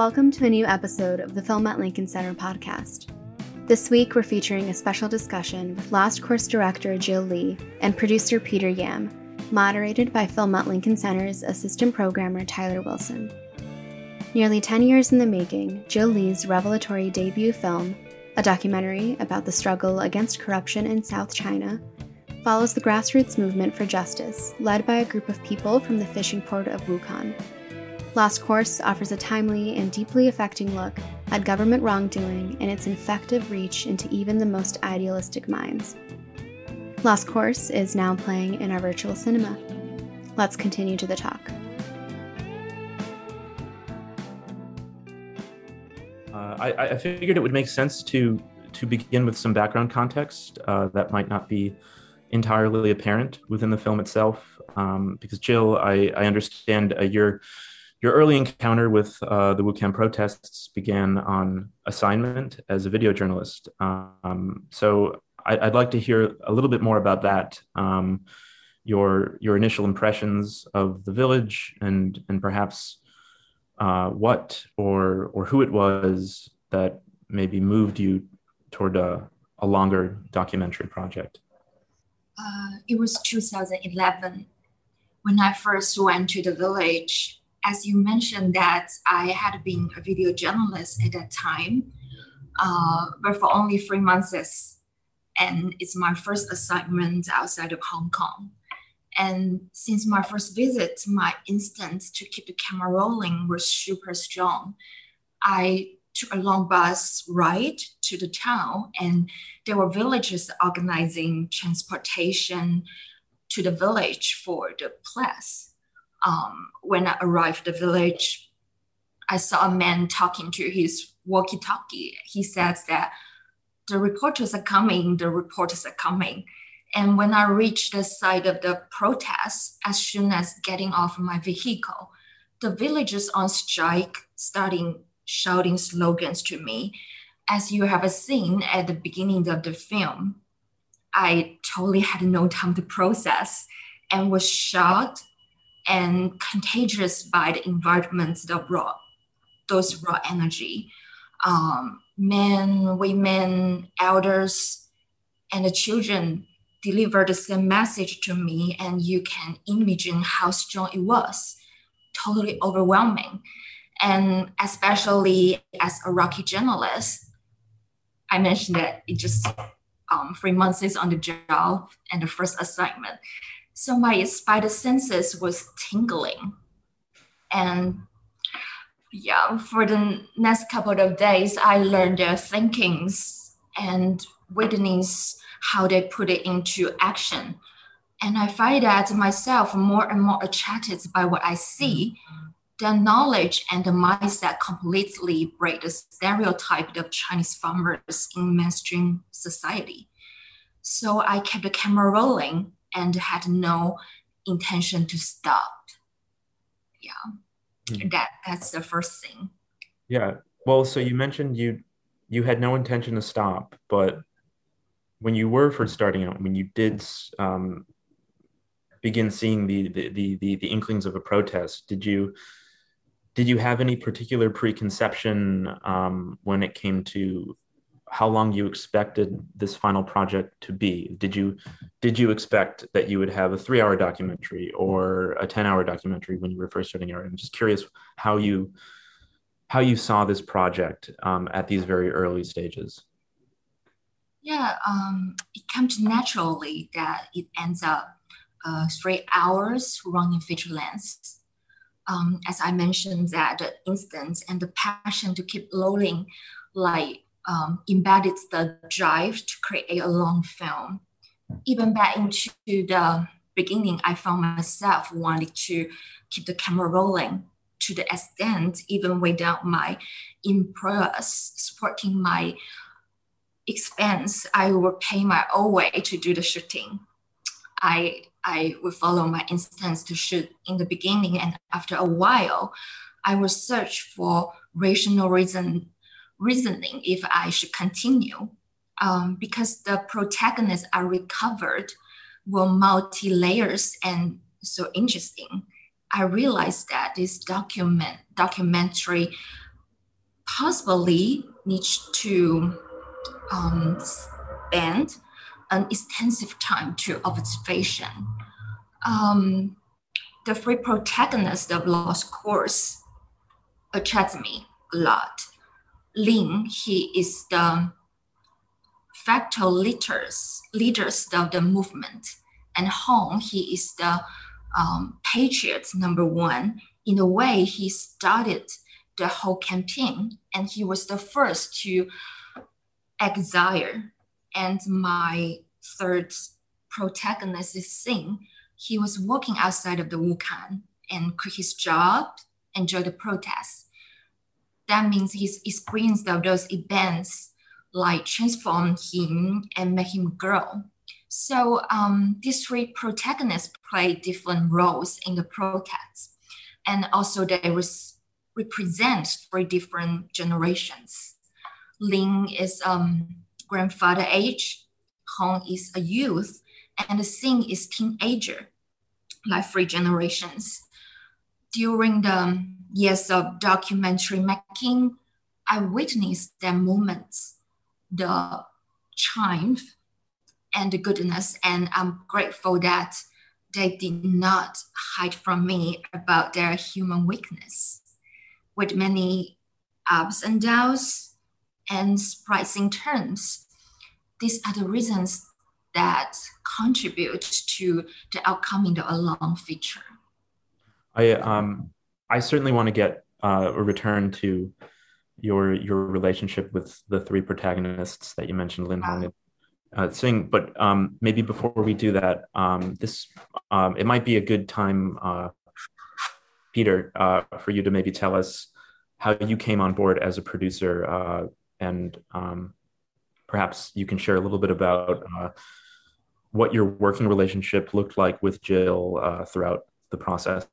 Welcome to a new episode of the Film at Lincoln Center podcast. This week, we're featuring a special discussion with Lost Course director Jill Li and producer Peter Yam, moderated by Film at Lincoln Center's assistant programmer Tyler Wilson. Nearly 10 years in the making, Jill Li's revelatory debut film, a documentary about the struggle against corruption in South China, follows the grassroots movement for justice led by a group of people from the fishing port of Wukan. Lost Course offers a timely and deeply affecting look at government wrongdoing and its infective reach into even the most idealistic minds. Lost Course is now playing in our virtual cinema. Let's continue to the talk. Uh, I, I, figured it would make sense to to begin with some background context uh, that might not be entirely apparent within the film itself. Um, because Jill, I, I understand uh, your your early encounter with uh, the Wukan protests began on assignment as a video journalist. Um, so I, would like to hear a little bit more about that. Um, your your initial impressions of the village and and perhaps uh, what or or who it was that maybe moved you toward a, a longer documentary project. Uh, it was 2011 when I first went to the village as you mentioned that I had been a video journalist at that time, uh, but for only three months, and it's my first assignment outside of Hong Kong. And since my first visit, my instinct to keep the camera rolling was super strong. I took a long bus ride to the town, and there were villages organizing transportation to the village for the place um, when I arrived the village, I saw a man talking to his walkie-talkie. He says that the reporters are coming, the reporters are coming. And when I reached the site of the protest, as soon as getting off my vehicle, the villagers on strike starting shouting slogans to me. As you have seen at the beginning of the film, I totally had no time to process and was shocked and contagious by the environment that raw, those raw energy. Um, men, women, elders, and the children deliver the same message to me, and you can imagine how strong it was. Totally overwhelming. And especially as a Rocky journalist, I mentioned that it just um, three months is on the job and the first assignment. So my spider senses was tingling. And yeah, for the next couple of days, I learned their thinkings and witness how they put it into action. And I find that myself more and more attracted by what I see. The knowledge and the mindset completely break the stereotype of Chinese farmers in mainstream society. So I kept the camera rolling and had no intention to stop. Yeah, mm-hmm. that that's the first thing. Yeah. Well, so you mentioned you you had no intention to stop, but when you were first starting out, when you did um, begin seeing the, the the, the the inklings of a protest, did you did you have any particular preconception um, when it came to how long you expected this final project to be. Did you did you expect that you would have a three hour documentary or a ten hour documentary when you were first starting out? I'm just curious how you how you saw this project um, at these very early stages. Yeah, um, it comes naturally that it ends up uh, three hours running feature length. Um, as I mentioned, that the instance and the passion to keep rolling, like um, embedded the drive to create a long film. Even back into the beginning, I found myself wanting to keep the camera rolling to the extent, even without my employers supporting my expense, I would pay my own way to do the shooting. I I would follow my instincts to shoot in the beginning, and after a while, I would search for rational reason reasoning if I should continue. Um, because the protagonists are recovered were multi layers and so interesting. I realized that this document documentary possibly needs to um, spend an extensive time to observation. Um, the three protagonists of Lost Course attracts me a lot. Lin, he is the factual leaders, leaders of the movement. And Hong, he is the um, patriot number one. In a way, he started the whole campaign and he was the first to exile. And my third protagonist is Xin. He was working outside of the Wukan and quit his job, enjoy the protests. That means his experience of those events like transformed him and made him grow. So um, these three protagonists play different roles in the protests, and also they was represent three different generations. Lin is um, grandfather age, Hong is a youth, and Xin is teenager, like three generations. During the years of documentary making, I witnessed their moments, the triumph and the goodness, and I'm grateful that they did not hide from me about their human weakness with many ups and downs and surprising turns. These are the reasons that contribute to the outcome in the alone feature. I um I certainly want to get uh, a return to your your relationship with the three protagonists that you mentioned, Lin Hong and uh, Xin. But um, maybe before we do that, um, this um, it might be a good time, uh, Peter, uh, for you to maybe tell us how you came on board as a producer, uh, and um, perhaps you can share a little bit about uh, what your working relationship looked like with Jill uh, throughout the process.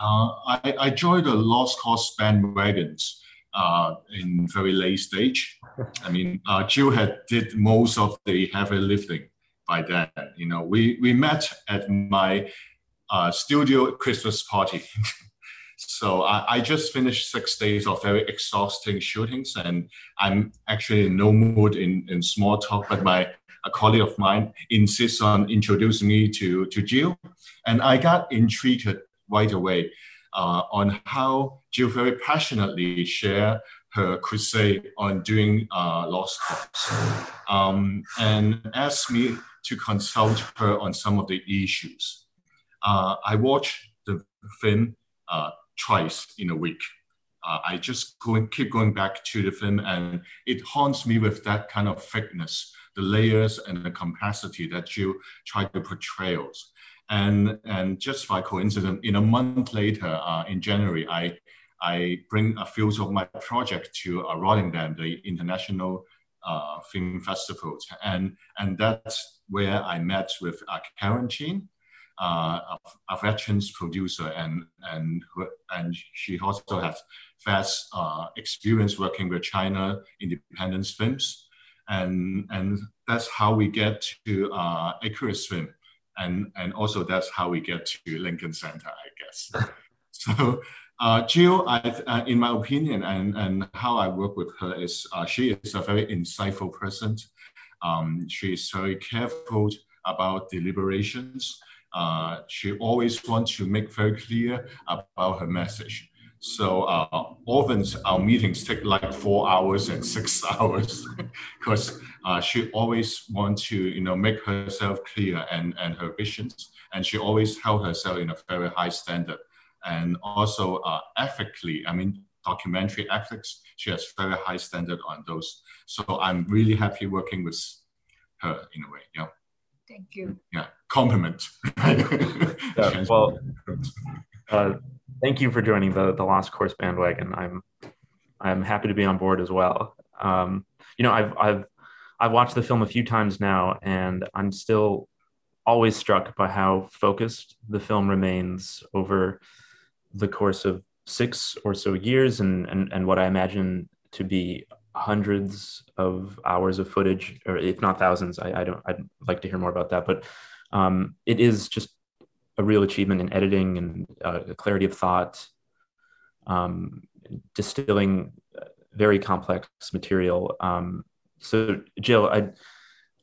Uh, I, I, joined the Lost Course bandwagons uh, in very late stage. I mean, uh, Jill had did most of the heavy lifting by then. You know, we we met at my uh, studio Christmas party. so I, I, just finished six days of very exhausting shootings, and I'm actually in no mood in, in small talk. But my a colleague of mine insists on introducing me to to Jill, and I got intrigued right away uh, on how Jill very passionately shared her crusade on doing uh, lost course um, and asked me to consult her on some of the issues. Uh, I watched the film uh, twice in a week. Uh, I just go keep going back to the film, and it haunts me with that kind of thickness, the layers and the complexity that Jill tried to portray. And, and just by coincidence, in a month later, uh, in January, I, I bring a few of my project to uh, Rotterdam, the international uh, film festival. And, and that's where I met with uh, Karen Chin, uh, a, a veterans producer, and, and, and she also has vast uh, experience working with China independence films. And, and that's how we get to uh, Icarus Film and and also that's how we get to Lincoln Center, I guess. so. Uh, Jill, I, uh, in my opinion, and, and how I work with her is uh, she is a very insightful person. Um, she is very careful about deliberations. Uh, she always wants to make very clear about her message. So uh, often our meetings take like four hours and six hours because uh, she always wants to you know make herself clear and, and her visions and she always held herself in a very high standard. And also uh, ethically I mean documentary ethics she has very high standard on those. So I'm really happy working with her in a way yeah. Thank you. Yeah compliment. Yeah, well uh, thank you for joining the the Lost Course bandwagon. I'm I'm happy to be on board as well. Um, you know, I've I've I've watched the film a few times now, and I'm still always struck by how focused the film remains over the course of six or so years, and and and what I imagine to be hundreds of hours of footage, or if not thousands. I, I don't. I'd like to hear more about that, but um, it is just a real achievement in editing and uh, clarity of thought. um, distilling very complex material. Um, so, Jill, I'd,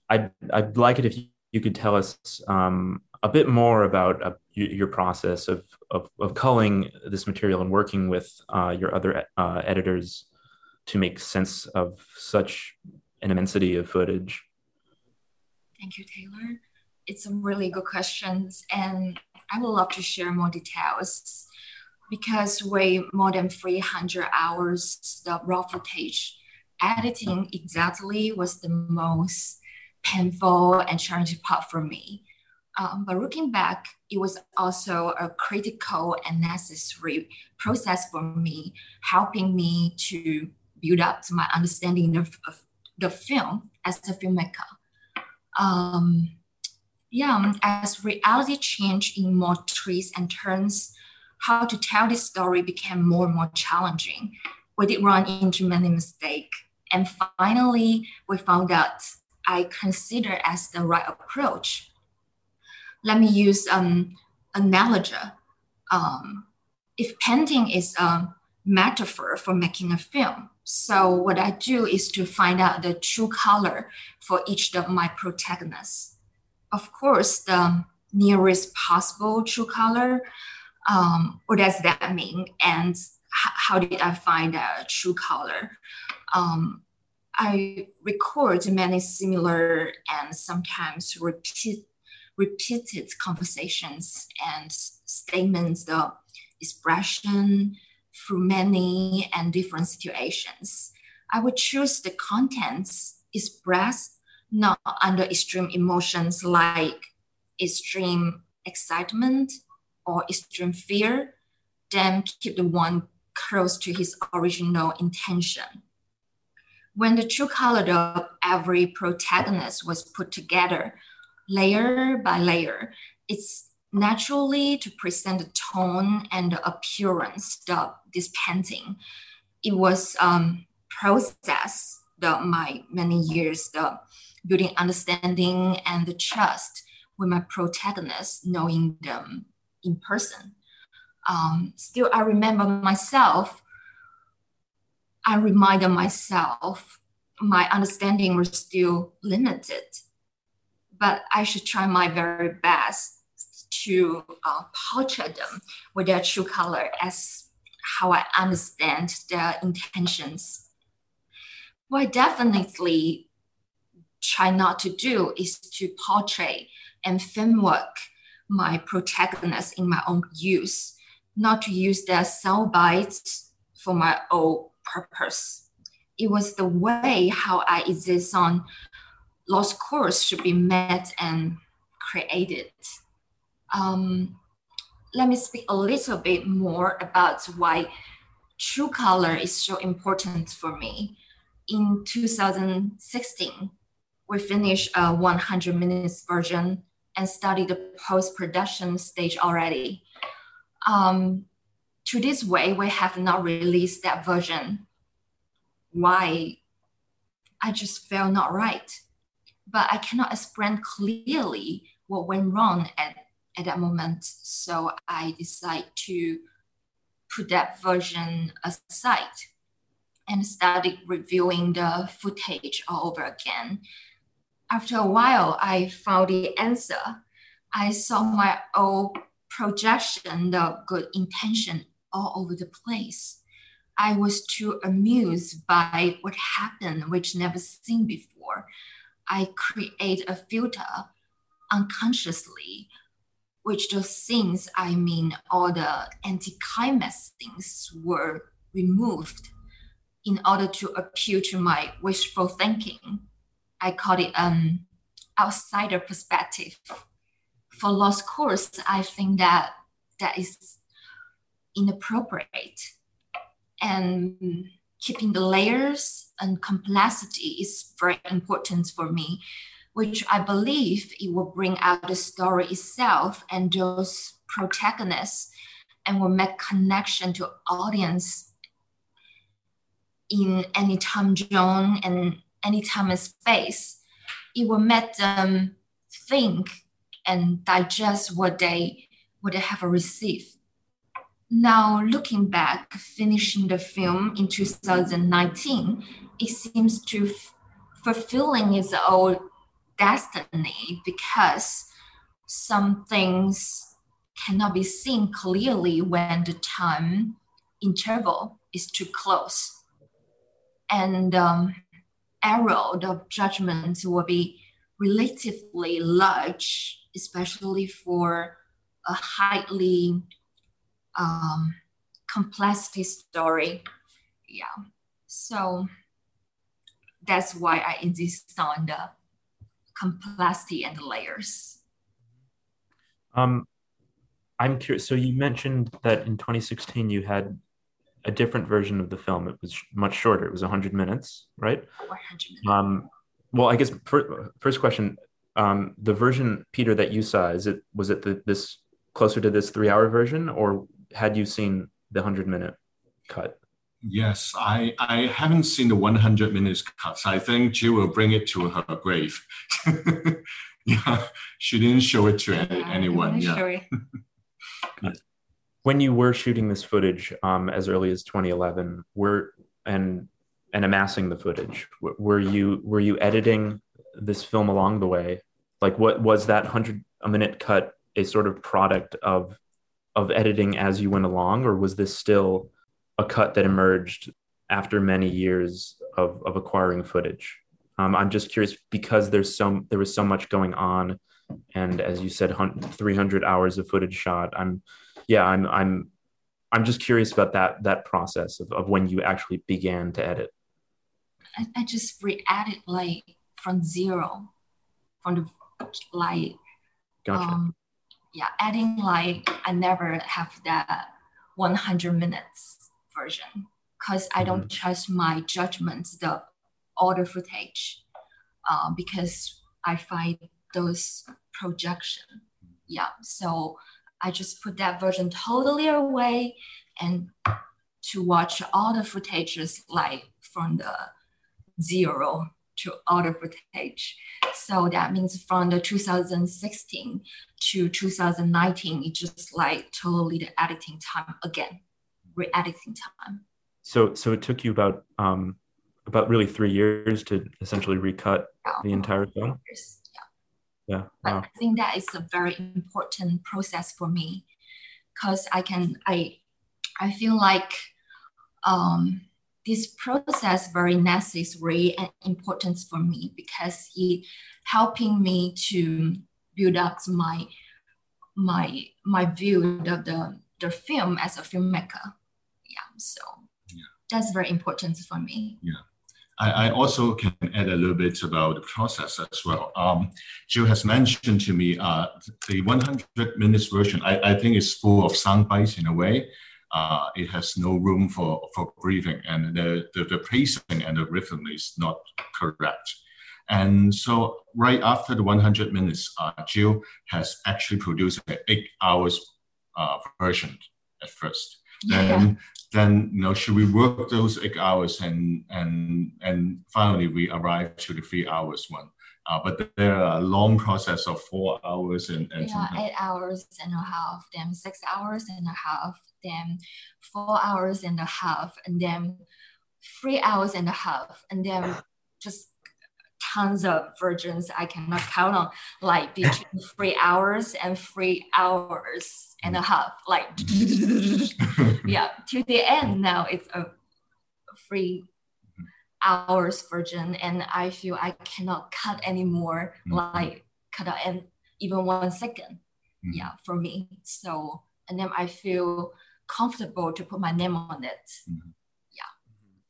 I'd, I'd like it if you could tell us um, a bit more about uh, your process of, of, of, culling this material and working with uh, your other uh, editors to make sense of such an immensity of footage. Thank you, Taylor. It's some really good questions, and I would love to share more details because way more than 300 hours the raw footage editing exactly was the most painful and challenging part for me. Um, but looking back it was also a critical and necessary process for me helping me to build up my understanding of, of the film as a filmmaker. Um, yeah as reality changed in more twists and turns how to tell this story became more and more challenging. We did run into many mistakes. And finally, we found out I consider as the right approach. Let me use um, analogy. Um, if painting is a metaphor for making a film, so what I do is to find out the true color for each of my protagonists. Of course, the nearest possible true color um, what does that mean? And how did i find a true color? Um, i record many similar and sometimes repeat, repeated conversations and statements the expression through many and different situations. I would choose the contents expressed not under extreme emotions like extreme excitement or extreme fear, then keep the one close to his original intention. When the true color of every protagonist was put together, layer by layer, it's naturally to present the tone and the appearance of this painting. It was um, process my many years the building understanding and the trust with my protagonists, knowing them in person. Um, still, I remember myself, I reminded myself my understanding was still limited, but I should try my very best to uh, them with their true color as how I understand their intentions. Well, I definitely try not to do is to portray and film work my protagonist in my own use, not to use their sound bites for my own purpose. It was the way how I exist on lost course should be met and created. Um, let me speak a little bit more about why true color is so important for me. In 2016, we finished a 100 minutes version and study the post-production stage already. Um, to this way, we have not released that version. Why? I just felt not right. But I cannot explain clearly what went wrong at, at that moment. So I decided to put that version aside and started reviewing the footage all over again after a while, I found the answer. I saw my old projection the good intention all over the place. I was too amused by what happened, which never seen before. I create a filter unconsciously, which those things, I mean, all the anti-climax things were removed in order to appeal to my wishful thinking. I call it um, outsider perspective. For lost course, I think that that is inappropriate. And keeping the layers and complexity is very important for me, which I believe it will bring out the story itself and those protagonists and will make connection to audience in any time zone and any time and space, it will make them think and digest what they what they have received. now looking back, finishing the film in 2019, it seems to f- fulfilling its own destiny because some things cannot be seen clearly when the time interval is too close. And um, error of judgment will be relatively large, especially for a highly um, complexity story. Yeah. So that's why I insist on the complexity and the layers. Um, I'm curious. So you mentioned that in 2016 you had a different version of the film. It was much shorter. It was 100 minutes, right? 100 minutes. Um, well, I guess for, first question: um, the version Peter that you saw is it was it the, this closer to this three-hour version, or had you seen the 100 minute cut? Yes, I, I haven't seen the 100 minutes cuts. I think she will bring it to her grave. yeah, she didn't show it to Yeah, I anyone. wanna Yeah. When you were shooting this footage um, as early as 2011, were and and amassing the footage, were you were you editing this film along the way? Like, what was that 100 a minute cut a sort of product of of editing as you went along, or was this still a cut that emerged after many years of, of acquiring footage? Um, I'm just curious because there's so there was so much going on, and as you said, 300 hours of footage shot. I'm, yeah, I'm I'm I'm just curious about that that process of, of when you actually began to edit. I, I just re-added like from zero, from the like Gotcha. um yeah adding like i never have that 100 minutes version because i don't trust my judgment the older footage uh, because i find those projection yeah so i just put that version totally away and to watch all the footages like from the zero to all the footage so that means from the 2016 to 2019, it's just like totally the editing time again, re-editing time. so so it took you about um about really three years to essentially recut the entire film. Years, Yeah. Yeah. But Wow. I think that is a very important process for me because I can I I feel like um, this process very necessary and important for me because it helping me to build up my my my view of the the film as a filmmaker. Yeah, so Yeah. that's very important for me. I, I also can add a little bit about the process as well. Um, Jill has mentioned to me uh, the 100 minutes version, I, I think is full of sound bites in a way. Uh, it has no room for, for breathing and the, the, the pacing and the rhythm is not correct. And so right after the 100 minutes, uh, Jill has actually produced an eight hours uh, version at first. Then, then you know, should we work those eight hours and and and finally we arrive to the three hours one. Uh, but there are a long process of four hours and, and yeah, eight hours and a half, then six hours and a half, then four hours and a half, and then three hours and a half, and then just tons of virgins I cannot count on, like between three hours and three hours and a half, like yeah, to the end now it's a three hours virgin, and I feel I cannot cut anymore, Mhm. like cut out and even one second Mhm. yeah for me so and then i feel comfortable to put my name on it Mhm.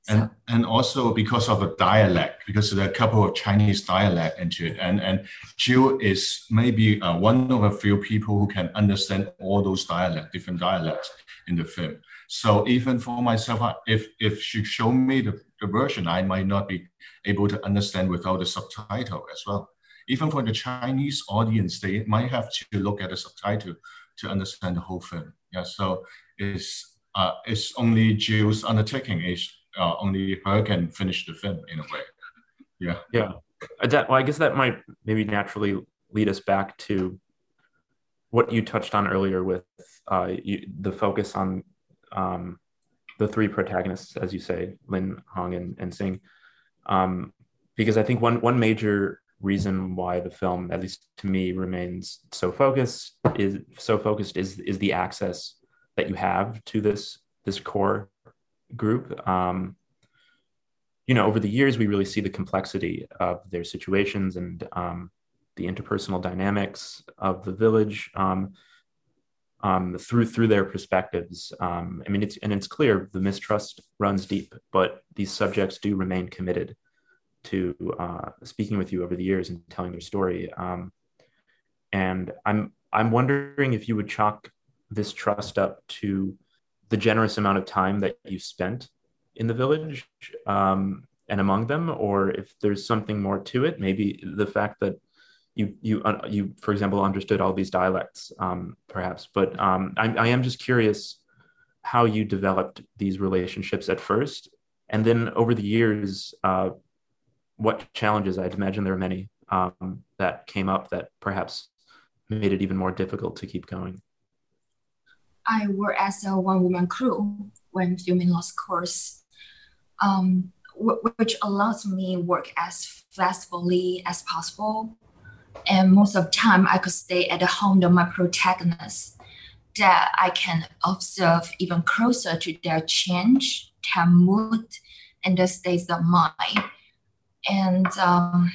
And and also because of a dialect, because there are a couple of Chinese dialect into it, and and Jill is maybe uh, one of a few people who can understand all those dialect, different dialects in the film. So even for myself, if if she showed me the, the version, I might not be able to understand without the subtitle as well. Even for the Chinese audience, they might have to look at the subtitle to understand the whole film. Yeah, so it's uh, it's only Jill's undertaking. Is uh, only her can finish the film in a way. Yeah. Yeah. Uh, That, well, I guess that might maybe naturally lead us back to what you touched on earlier with uh, you, the focus on um, the three protagonists, as you say, Lin, Hong, and, and Sing, um, because I think one one major reason why the film, at least to me, remains so focused is so focused is is the access that you have to this this core group. Um, you know, over the years, we really see the complexity of their situations and um, the interpersonal dynamics of the village um, um, through through their perspectives. Um, I mean, it's and it's clear the mistrust runs deep, but these subjects do remain committed to uh, speaking with you over the years and telling their story. And I'm I'm wondering if you would chalk this trust up to the generous amount of time that you spent in the village um, and among them, or if there's something more to it. Maybe the fact that you you uh, you, for example, understood all these dialects, um, perhaps. But um, I, I am just curious how you developed these relationships at first, and then over the years, uh, what challenges? I'd imagine there are many um, that came up that perhaps made it even more difficult to keep going. I work as a one woman crew when filming Lost Course, um, which allows me work as flexibly as possible. And most of the time, I could stay at the home of my protagonists that I can observe even closer to their change, their mood, and their states of mind. And um,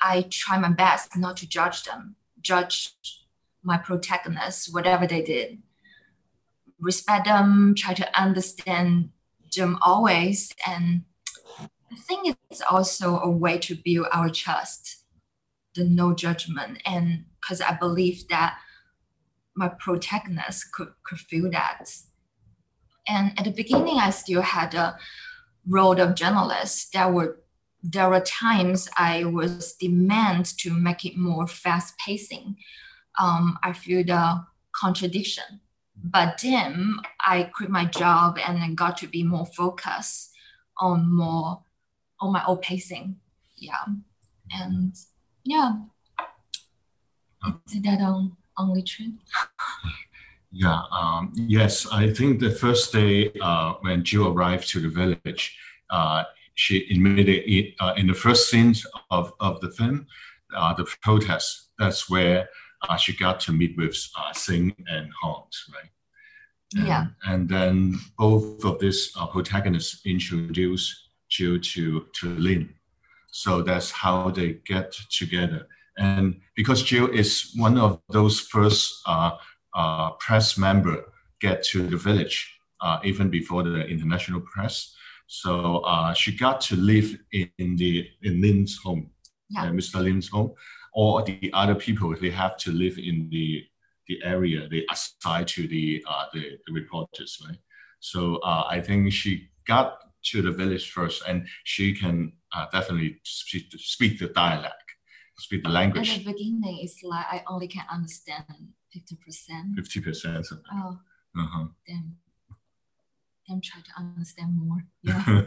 I try my best not to judge them, judge my protagonists, whatever they did respect them, try to understand them always. And I think it's also a way to build our trust, the no judgment. And because I believe that my protagonist could, could feel that. And at the beginning, I still had a role of journalist. There were there were times I was demand to make it more fast pacing. Um, I feel the contradiction but then I quit my job and then got to be more focused on more on my own pacing. Yeah. And yeah. Is that on only true? yeah. Um, yes. I think the first day uh, when Jill arrived to the village, uh, she immediately, uh, in the first scenes of, of the film, uh, the protest, that's where she got to meet with uh, Sing and Hans, right? And, yeah. And then both of these uh, protagonists introduce Jill to, to Lin. So that's how they get together. And because Jill is one of those first uh, uh, press member get to the village, uh, even before the international press. So uh, she got to live in, in the in Lin's home, yeah. Uh, Mr. Lin's home or the other people they have to live in the the area they assign to the uh, the, the reporters right? So uh, i think she got to the village first and she can uh, definitely speak, speak the dialect speak the language. At the beginning it's like i only can understand 50% 50% oh. Uh-huh. then then try to understand more. Yeah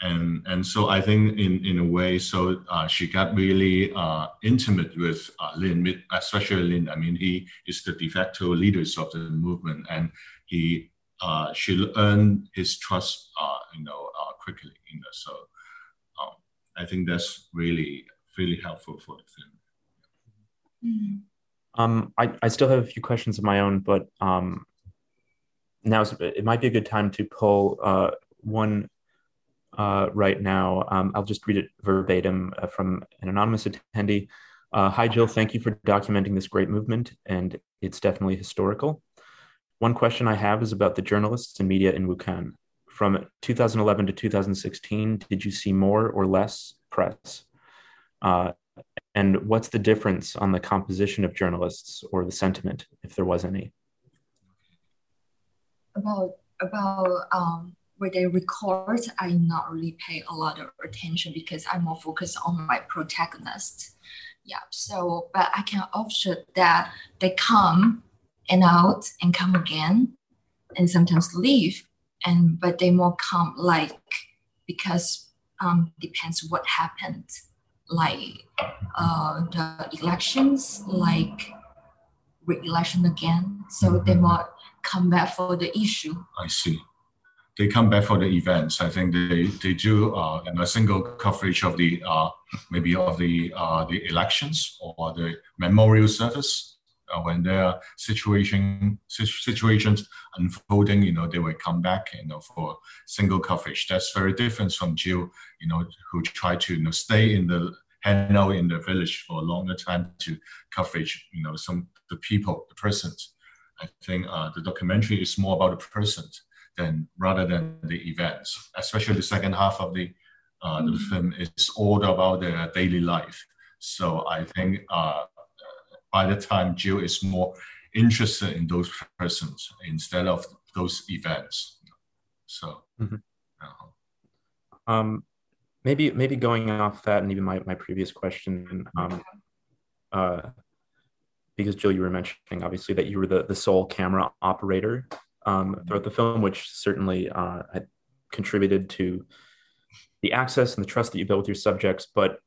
and and so I think in in a way, so uh, she got really uh, intimate with uh, Lin, especially Lin. I mean, he is the de facto leaders of the movement, and he uh, she earned his trust, uh, you know, uh, quickly. You know, so um, I think that's really really helpful for the film. Mm-hmm. Um, I, I still have a few questions of my own, but um, now it might be a good time to pull one uh, right now. Um, I'll just read it verbatim uh, from an anonymous attendee. Uh, Hi, Jill. Thank you for documenting this great movement, and it's definitely historical. One question I have is about the journalists and media in Wukan. From 2011 to 2016, did you see more or less press? Uh, and what's the difference on the composition of journalists or the sentiment, if there was any? About about um, where they record, I not really pay a lot of attention because I'm more focused on my protagonist. Yeah. So, but I can observe that they come and out and come again, and sometimes leave. And but they more come like because um, depends what happened, like uh, the elections, like re-election again. So they more come back for the issue. I see. They come back for the events. I think they, they do uh, a single coverage of the uh, maybe of the uh, the elections or the memorial service uh, when there are situation situations unfolding, you know, they will come back, you know, for single coverage. That's very different from Jill, you know, who try to you know stay in the hang out in the village for a longer time to coverage, you know, some the people, the persons. I think uh, the documentary is more about the person than rather than the events. Especially the second half of the uh, the mm-hmm. film is all about their daily life. So I think uh, by the time Jill is more interested in those persons instead of those events. So, mm-hmm. uh, um, maybe maybe going off that and even my, my previous question, um, uh, because Jill, you were mentioning obviously that you were the, the sole camera operator um, throughout the film, which certainly uh, contributed to the access and the trust that you built with your subjects. But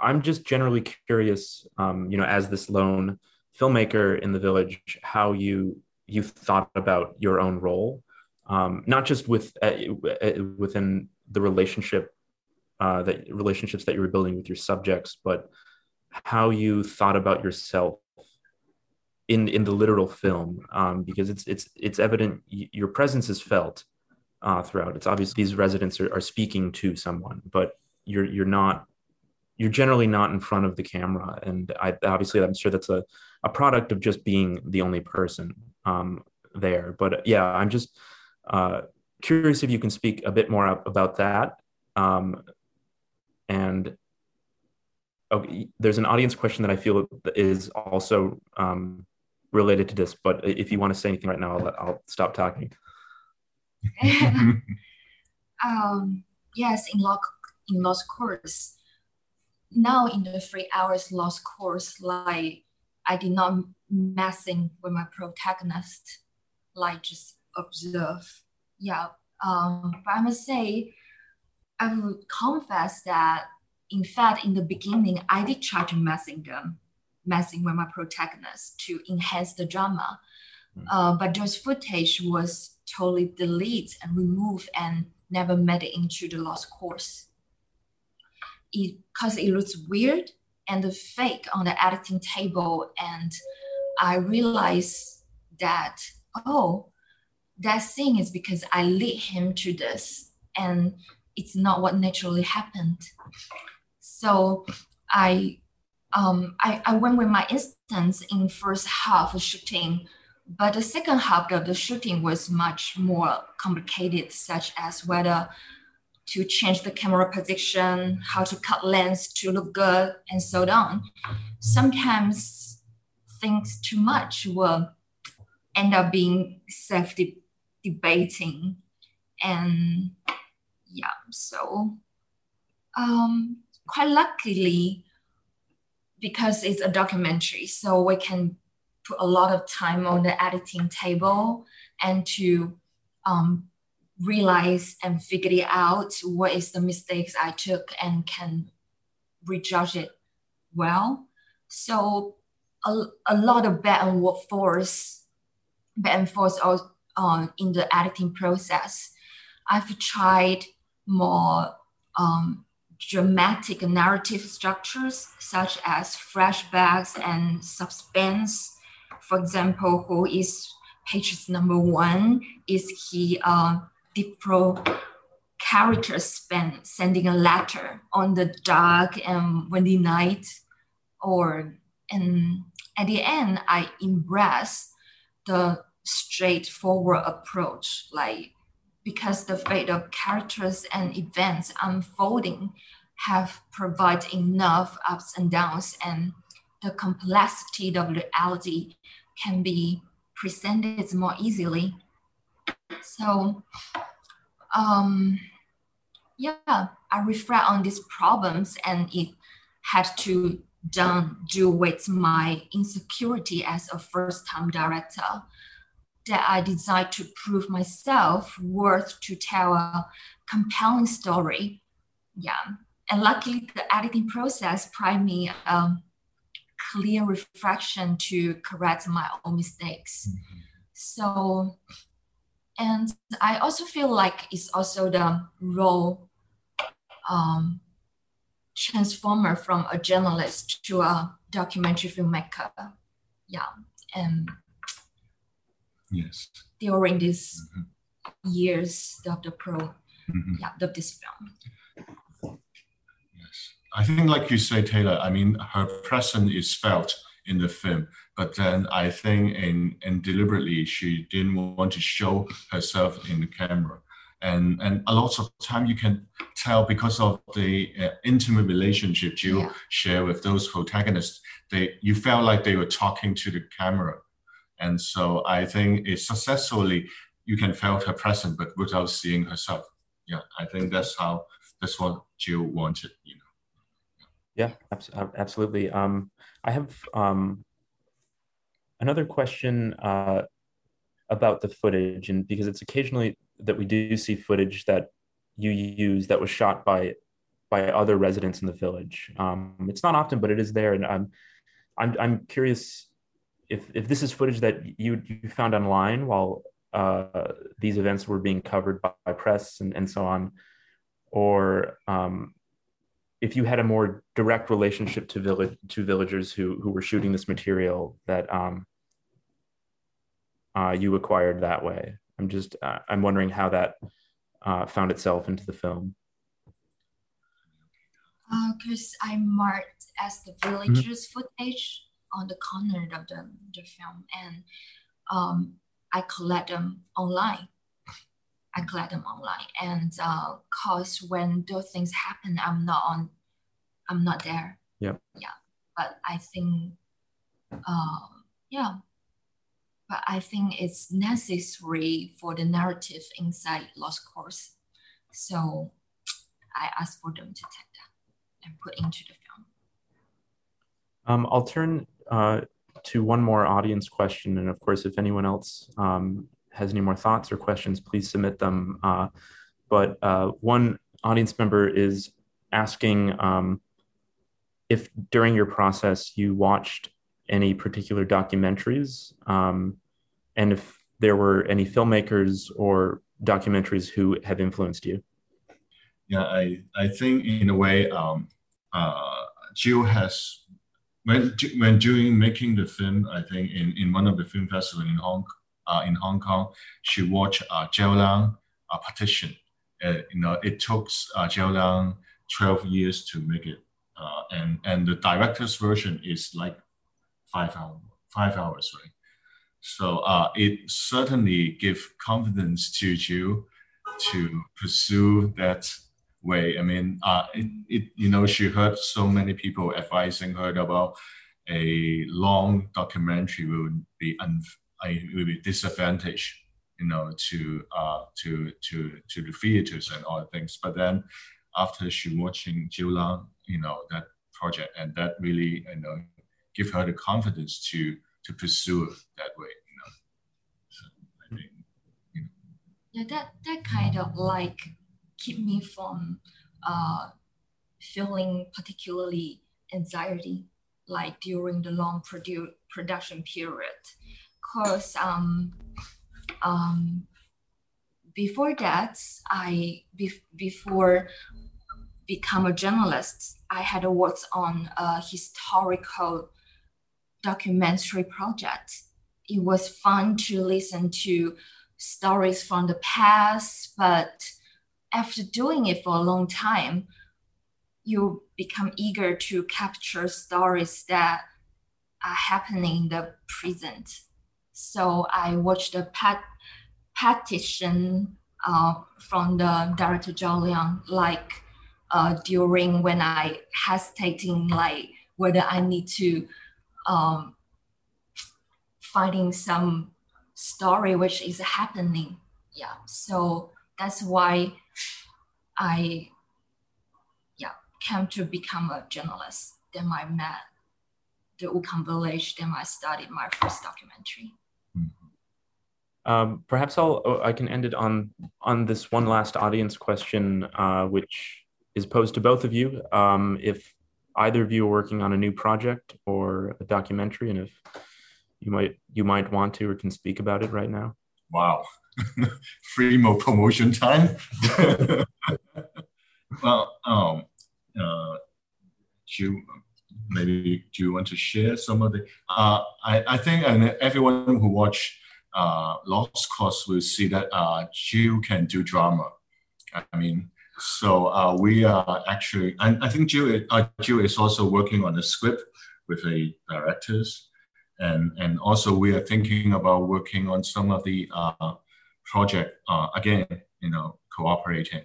I'm just generally curious, um, you know, as this lone filmmaker in the village, how you you thought about your own role, um, not just with uh, within the relationship uh, that relationships that you were building with your subjects, but how you thought about yourself in in the literal film, um, because it's it's it's evident your presence is felt uh, throughout. It's obvious these residents are, are speaking to someone, but you're you're not you're generally not in front of the camera. And I, obviously i'm sure that's a, a product of just being the only person um, there. But yeah i'm just uh, curious if you can speak a bit more about that. Um, and oh, there's an audience question that i feel is also um, related to this but if you want to say anything right now i'll, I'll stop talking um, yes in law in law course now in the three hours lost course, like I did not messing with my protagonist, like just observe. Yeah. Um, but I must say, I would confess that in fact, in the beginning, I did try to messing them, messing with my protagonist to enhance the drama. Mm. Uh, but those footage was totally deleted and removed and never made it into the lost course it because it looks weird and fake on the editing table and i realized that oh that thing is because i lead him to this and it's not what naturally happened so i um, I, I went with my instance in first half of shooting but the second half of the shooting was much more complicated such as whether to change the camera position, how to cut lens to look good, and so on. Sometimes things too much will end up being self debating. And yeah, so um, quite luckily, because it's a documentary, so we can put a lot of time on the editing table and to um, realize and figure it out what is the mistakes I took and can rejudge it well. So a, a lot of back and forth, back and forth uh, in the editing process. I've tried more um, dramatic narrative structures such as flashbacks and suspense. For example, who is Patriot's number one? Is he uh, different character spend sending a letter on the dark and windy night or and at the end i embrace the straightforward approach like because the fate of characters and events unfolding have provided enough ups and downs and the complexity of reality can be presented more easily. So, um, yeah, I reflect on these problems and it had to done do with my insecurity as a first-time director that I decided to prove myself worth to tell a compelling story. Yeah, and luckily the editing process provided me a clear reflection to correct my own mistakes. Mm-hmm. So, and I also feel like it's also the role um, transformer from a journalist to a documentary filmmaker. Yeah, and yes, during these mm-hmm. years of the pro, mm-hmm. yeah, of this film. Yes, I think, like you say, Taylor. I mean, her presence is felt in the film, but then I think, in and deliberately, she didn't want to show herself in the camera and and a lot of time you can tell because of the uh, intimate relationship you yeah. share with those protagonists they you felt like they were talking to the camera and so i think it successfully you can feel her presence but without seeing herself. Yeah i think that's how that's what jill wanted you know. Yeah absolutely. Um i have um another question uh about the footage and because it's occasionally that we do see footage that you use that was shot by by other residents in the village. Um, it's not often, but it is there, and I'm I'm I'm curious if if this is footage that you you found online while uh, these events were being covered by, by press and, and so on, or um, if you had a more direct relationship to village to villagers who who were shooting this material that um, uh, you acquired that way. I'm just uh, I'm wondering how that uh, found itself into the film. Because uh, I marked as the villagers' mm-hmm. footage on the corner of the, the film, and um, I collect them online. I collect them online, and uh, cause when those things happen, I'm not on, I'm not there. Yeah. Yeah, but I think, um, yeah, but I think it's necessary for the narrative inside Lost Course, So I asked for them to take that and put into the film. Um, I'll turn uh, to one more audience question. And of course, if anyone else um, has any more thoughts or questions, please submit them. Uh, but uh, one audience member is asking um, if during your process you watched any particular documentaries, um, and if there were any filmmakers or documentaries who have influenced you. Yeah, I, I think in a way, um, uh, Jill has, when, when during making the film, I think in, in one of the film festivals in Hong, uh, in Hong Kong, she watched uh, Zhao Liang, a Petition. Uh, you know, it took uh, Zhao Liang 12 years to make it. Uh, and, and the director's version is like five hours, five hours, right? So uh, it certainly gives confidence to you to pursue that way. I mean, uh, it, it, you know, she heard so many people advising her about a long documentary would be un, will be disadvantage, you know, to uh, to to to the theaters and all things. But then after she watching Zhao Liang, you know, that project, and that really, you know, give her the confidence to to pursue that way. You know, so I think, you know. Yeah, that that kind of like keep me from uh, feeling particularly anxiety like during the long produ- production period because um, um, before that i be- before become a journalist i had worked on a historical documentary project. It was fun to listen to stories from the past, but after doing it for a long time, you become eager to capture stories that are happening in the present. So I watched a pet petition uh, from the director Zhao Liang, like uh, during when I hesitating, like whether I need to um, finding some story which is happening. Yeah, so that's why I yeah came to become a journalist. Then I met the Wukan village. Then I studied my first documentary. Mm-hmm. Um, perhaps I'll oh, I can end it on on this one last audience question, uh, which is posed to both of you. Um, if either of you are working on a new project or a documentary, and if you might you might want to or can speak about it right now? Wow, free more promotion time. well, um, uh, you maybe do you want to share some of the? Uh, I I think and everyone who watch uh, Lost Course will see that uh, Jill can do drama. I mean, so uh, we are actually, and I think Jill, uh, Jill is also working on the script with the directors, and and also we are thinking about working on some of the uh, project uh, again, you know, cooperating,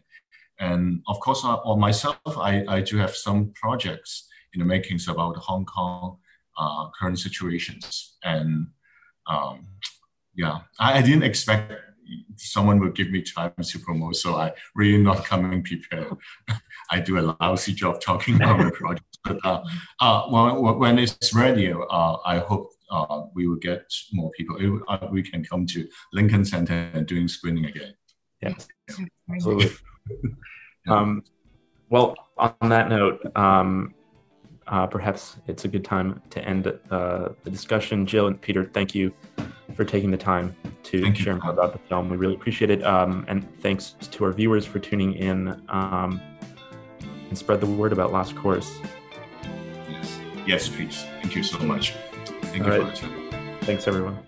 and of course, uh, on myself, I, I do have some projects in the makings about Hong Kong uh, current situations, and um, yeah, I, I didn't expect someone would give me time to promote. So I really not coming prepared. I do a lousy job talking about the project. But uh, uh, when, when it's ready, uh, I hope uh, we will get more people. It, uh, we can come to Lincoln Center and doing screening again. Yes, absolutely. um, well, on that note, um, uh, perhaps it's a good time to end uh, the discussion. Jill and Peter, thank you for taking the time to Thank share more about the film. We really appreciate it. Um, and thanks to our viewers for tuning in um, and spread the word about Lost Course. Yes, yes, please. Thank you so much. Thank All you right. for. Thanks, everyone.